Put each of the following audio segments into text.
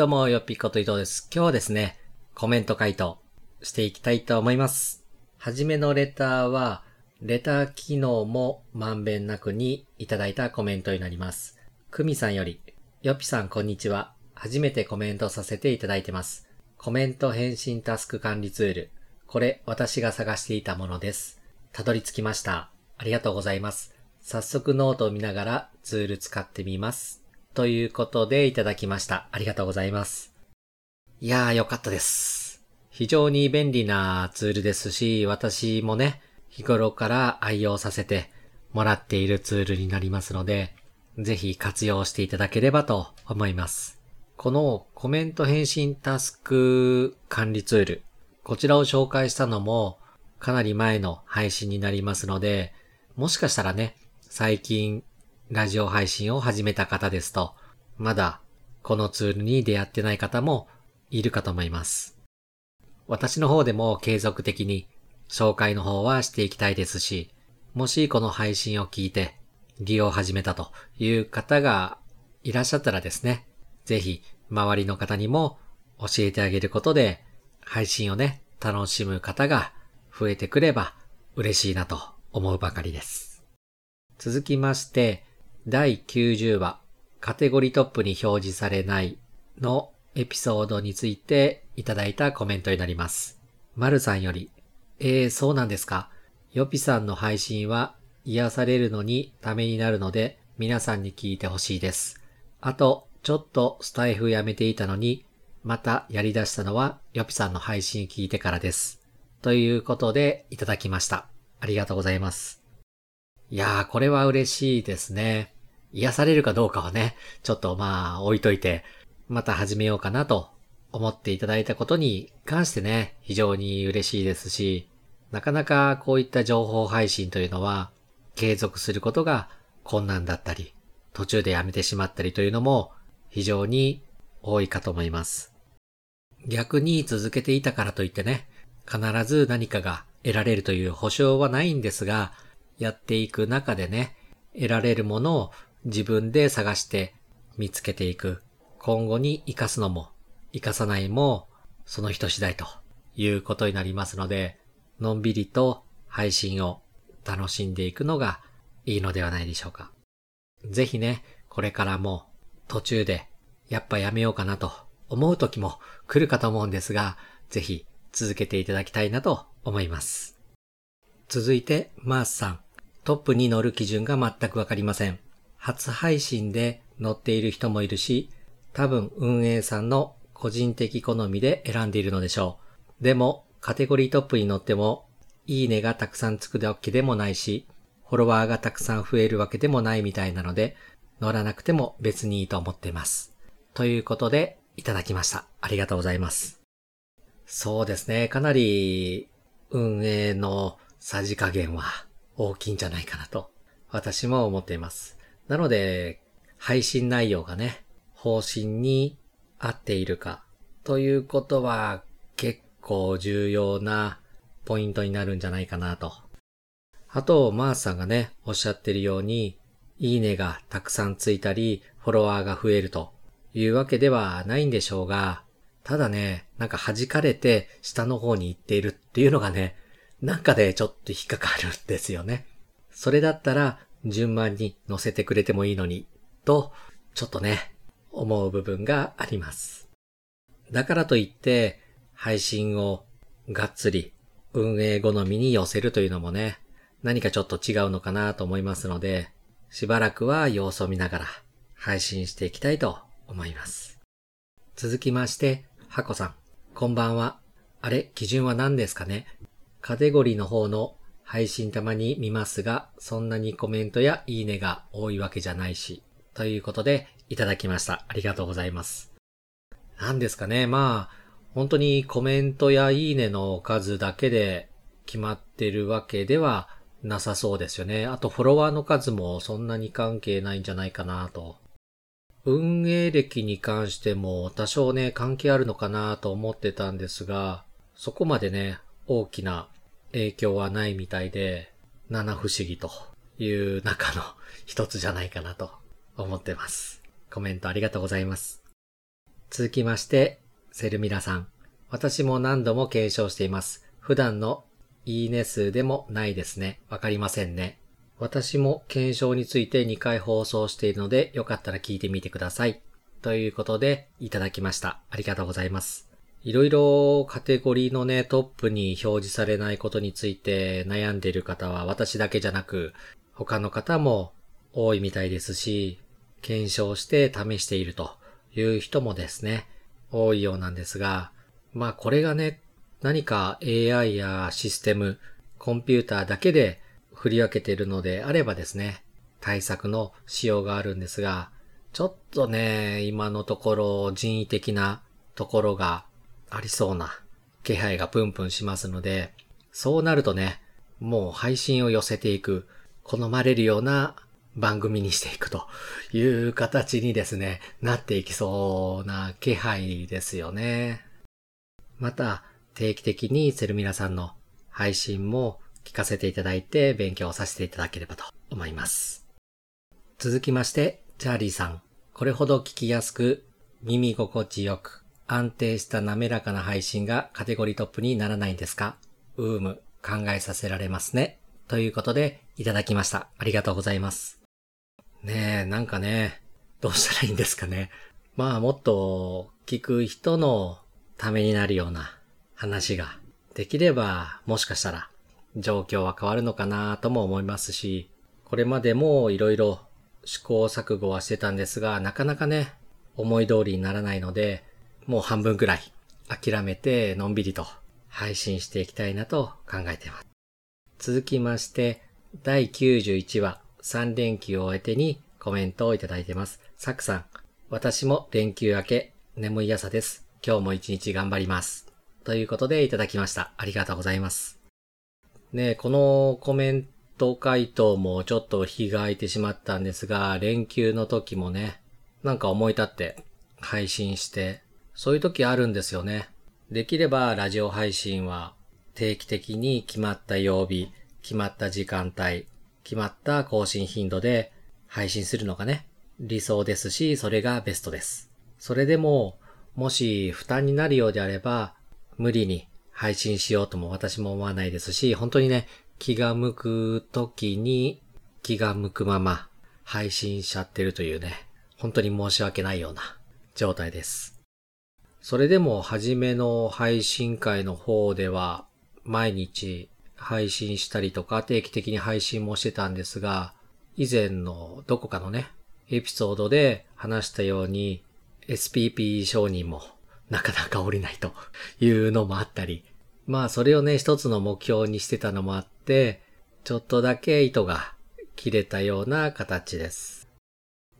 どうも、よっぴこと伊藤です。今日はですね、コメント回答していきたいと思います。はじめのレターは、レター機能もまんべんなくにいただいたコメントになります。くみさんより、よっぴさんこんにちは。初めてコメントさせていただいてます。コメント返信タスク管理ツール。これ、私が探していたものです。たどり着きました。ありがとうございます。早速ノートを見ながらツール使ってみます。ということでいただきました。ありがとうございます。いやーよかったです。非常に便利なツールですし、私もね、日頃から愛用させてもらっているツールになりますので、ぜひ活用していただければと思います。このコメント返信タスク管理ツール、こちらを紹介したのもかなり前の配信になりますので、もしかしたらね、最近ラジオ配信を始めた方ですと、まだこのツールに出会ってない方もいるかと思います。私の方でも継続的に紹介の方はしていきたいですし、もしこの配信を聞いて利用を始めたという方がいらっしゃったらですね、ぜひ周りの方にも教えてあげることで配信をね、楽しむ方が増えてくれば嬉しいなと思うばかりです。続きまして、第90話、カテゴリートップに表示されないのエピソードについていただいたコメントになります。まるさんより、えー、そうなんですか？よぴさんの配信は癒されるのにためになるので皆さんに聞いてほしいです。あと、ちょっとスタイフやめていたのに、またやり出したのはよぴさんの配信聞いてからです。ということでいただきました。ありがとうございます。いやー、これは嬉しいですね。癒されるかどうかはね、ちょっとまあ置いといて、また始めようかなと思っていただいたことに関してね、非常に嬉しいですし、なかなかこういった情報配信というのは継続することが困難だったり、途中でやめてしまったりというのも非常に多いかと思います。逆に続けていたからといってね、必ず何かが得られるという保証はないんですが、やっていく中でね、得られるものを自分で探して見つけていく。今後に活かすのも、活かさないも、その人次第ということになりますので、のんびりと配信を楽しんでいくのがいいのではないでしょうか。ぜひね、これからも途中でやっぱやめようかなと思う時も来るかと思うんですが、ぜひ続けていただきたいなと思います。続いて、マースさん。トップに乗る基準が全くわかりません。初配信で乗っている人もいるし、多分運営さんの個人的好みで選んでいるのでしょう。でも、カテゴリートップに乗っても、いいねがたくさんつくわけでもないし、フォロワーがたくさん増えるわけでもないみたいなので、乗らなくても別にいいと思っています。ということで、いただきました。ありがとうございます。そうですね。かなり、運営のさじ加減は大きいんじゃないかなと、私も思っています。なので、配信内容がね、方針に合っているか、ということは結構重要なポイントになるんじゃないかなと。あと、マースさんがね、おっしゃってるように、いいねがたくさんついたり、フォロワーが増えるというわけではないんでしょうが、ただね、なんか弾かれて下の方に行っているっていうのがね、なんかでちょっと引っかかるんですよね。それだったら順番に乗せてくれてもいいのに、と、ちょっとね、思う部分があります。だからといって、配信をがっつり運営好みに寄せるというのもね、何かちょっと違うのかなと思いますので、しばらくは様子を見ながら配信していきたいと思います。続きまして、ハコさん、こんばんは。あれ、基準は何ですかね？カテゴリーの方の配信たまに見ますが、そんなにコメントやいいねが多いわけじゃないし、ということで、いただきました。ありがとうございます。何ですかねまあ、本当にコメントやいいねの数だけで決まってるわけではなさそうですよね。あとフォロワーの数もそんなに関係ないんじゃないかなと。運営歴に関しても多少ね、関係あるのかなと思ってたんですが、そこまでね、大きな影響はないみたいで、七不思議という中の一つじゃないかなと思ってます。コメントありがとうございます。続きまして、セルミラさん。私も何度も検証しています。普段のいいね数でもないですね。わかりませんね。私も検証について2回放送しているので、よかったら聞いてみてください。ということで、いただきました。ありがとうございます。いろいろカテゴリーのね、トップに表示されないことについて悩んでいる方は私だけじゃなく、他の方も多いみたいですし、検証して試しているという人もですね、多いようなんですが、まあこれがね、何か AI やシステム、コンピューターだけで振り分けているのであればですね、対策の仕様があるんですが、ちょっとね、今のところ人為的なところがありそうな気配がプンプンしますので、そうなるとね、もう配信を寄せていく、好まれるような番組にしていくという形にですね、なっていきそうな気配ですよね。また、定期的にセルミラさんの配信も聞かせていただいて勉強させていただければと思います。続きまして、チャーリーさん。これほど聞きやすく、耳心地よく、安定した滑らかな配信がカテゴリートップにならないんですか？うーむ、考えさせられますね。ということで、いただきました。ありがとうございます。ねえ、なんかね、どうしたらいいんですかね？まあ、もっと聞く人のためになるような話ができれば、もしかしたら状況は変わるのかなとも思いますし、これまでも色々試行錯誤はしてたんですが、なかなかね、思い通りにならないので、もう半分くらい諦めてのんびりと配信していきたいなと考えています。続きまして、第91話3連休を終えてにコメントをいただいてます。サクさん、私も連休明け眠い朝です。今日も一日頑張ります。ということでいただきました。ありがとうございます。ねこのコメント回答もちょっと日が空いてしまったんですが、連休の時もね、なんか思い立って配信してそういう時あるんですよね。できればラジオ配信は定期的に決まった曜日、決まった時間帯、決まった更新頻度で配信するのがね、理想ですし、それがベストです。それでも、もし負担になるようであれば、無理に配信しようとも私も思わないですし、本当にね、気が向く時に気が向くまま配信しちゃってるというね、本当に申し訳ないような状態です。それでも初めの配信会の方では毎日配信したりとか定期的に配信もしてたんですが、以前のどこかのね、エピソードで話したように SPP 承認もなかなか降りないと いうのもあったり、まあそれをね一つの目標にしてたのもあって、ちょっとだけ糸が切れたような形です。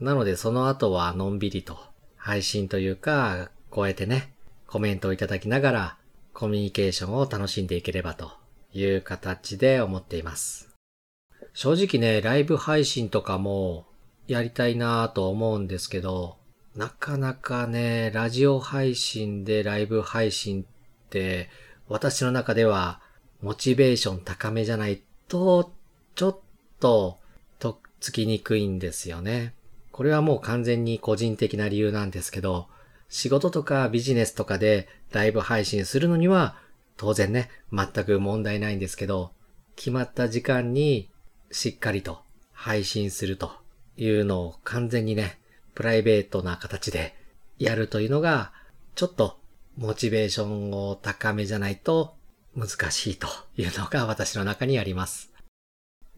なのでその後はのんびりと配信というかこうやってね、コメントをいただきながら、コミュニケーションを楽しんでいければという形で思っています。正直ね、ライブ配信とかもやりたいなぁと思うんですけど、なかなかね、ラジオ配信でライブ配信って私の中ではモチベーション高めじゃないと、ちょっととっつきにくいんですよね。これはもう完全に個人的な理由なんですけど、仕事とかビジネスとかでライブ配信するのには当然ね、全く問題ないんですけど、決まった時間にしっかりと配信するというのを完全にね、プライベートな形でやるというのが、ちょっとモチベーションを高めじゃないと難しいというのが私の中にあります。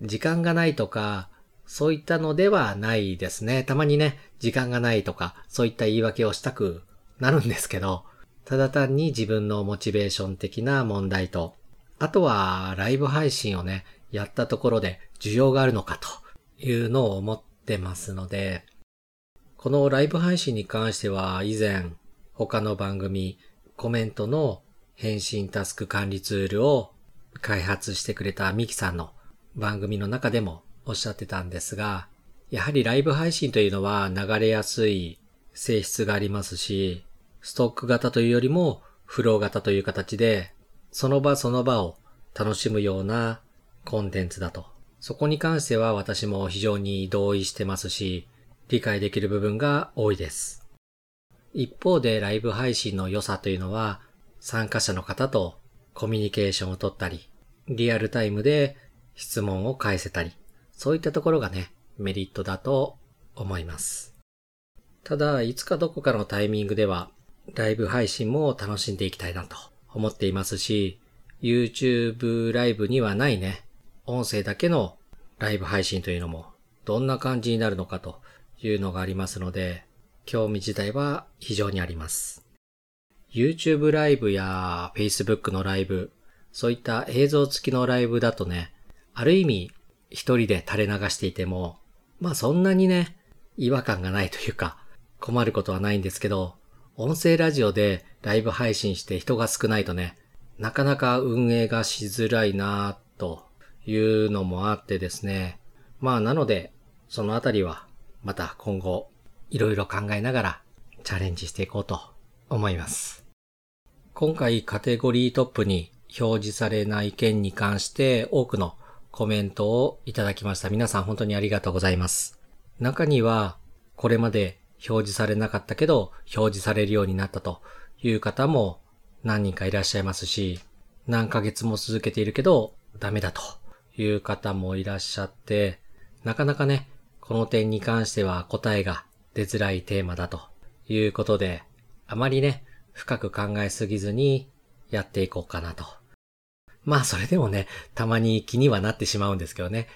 時間がないとか、そういったのではないですね。たまにね、時間がないとか、そういった言い訳をしたくなるんですけど、ただ単に自分のモチベーション的な問題と、あとはライブ配信をね、やったところで需要があるのかというのを思ってますので、このライブ配信に関しては以前他の番組コメントの返信タスク管理ツールを開発してくれたミキさんの番組の中でもおっしゃってたんですが、やはりライブ配信というのは流れやすい性質がありますし、ストック型というよりもフロー型という形で、その場その場を楽しむようなコンテンツだと。そこに関しては私も非常に同意してますし、理解できる部分が多いです。一方でライブ配信の良さというのは、参加者の方とコミュニケーションをとったり、リアルタイムで質問を返せたり、そういったところがね、メリットだと思います。ただ、いつかどこかのタイミングでは、ライブ配信も楽しんでいきたいなと思っていますし、YouTube ライブにはないね、音声だけのライブ配信というのも、どんな感じになるのかというのがありますので、興味自体は非常にあります。YouTube ライブや Facebook のライブ、そういった映像付きのライブだとね、ある意味一人で垂れ流していても、まあそんなにね、違和感がないというか、困ることはないんですけど、音声ラジオでライブ配信して人が少ないとね、なかなか運営がしづらいなというのもあってですね。まあなので、そのあたりはまた今後いろいろ考えながらチャレンジしていこうと思います。今回カテゴリートップに表示されない件に関して多くのコメントをいただきました。皆さん本当にありがとうございます。中にはこれまで表示されなかったけど表示されるようになったという方も何人かいらっしゃいますし、何ヶ月も続けているけどダメだという方もいらっしゃって、なかなかね、この点に関しては答えが出づらいテーマだということで、あまりね、深く考えすぎずにやっていこうかなと。まあそれでもね、たまに気にはなってしまうんですけどね。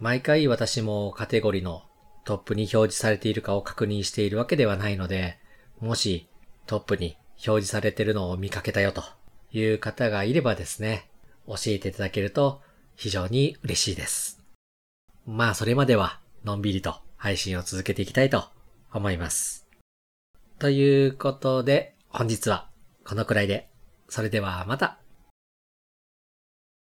毎回私もカテゴリーのトップに表示されているかを確認しているわけではないので、もしトップに表示されているのを見かけたよという方がいればですね、教えていただけると非常に嬉しいです。まあそれまではのんびりと配信を続けていきたいと思います。ということで、本日はこのくらいで、それではまた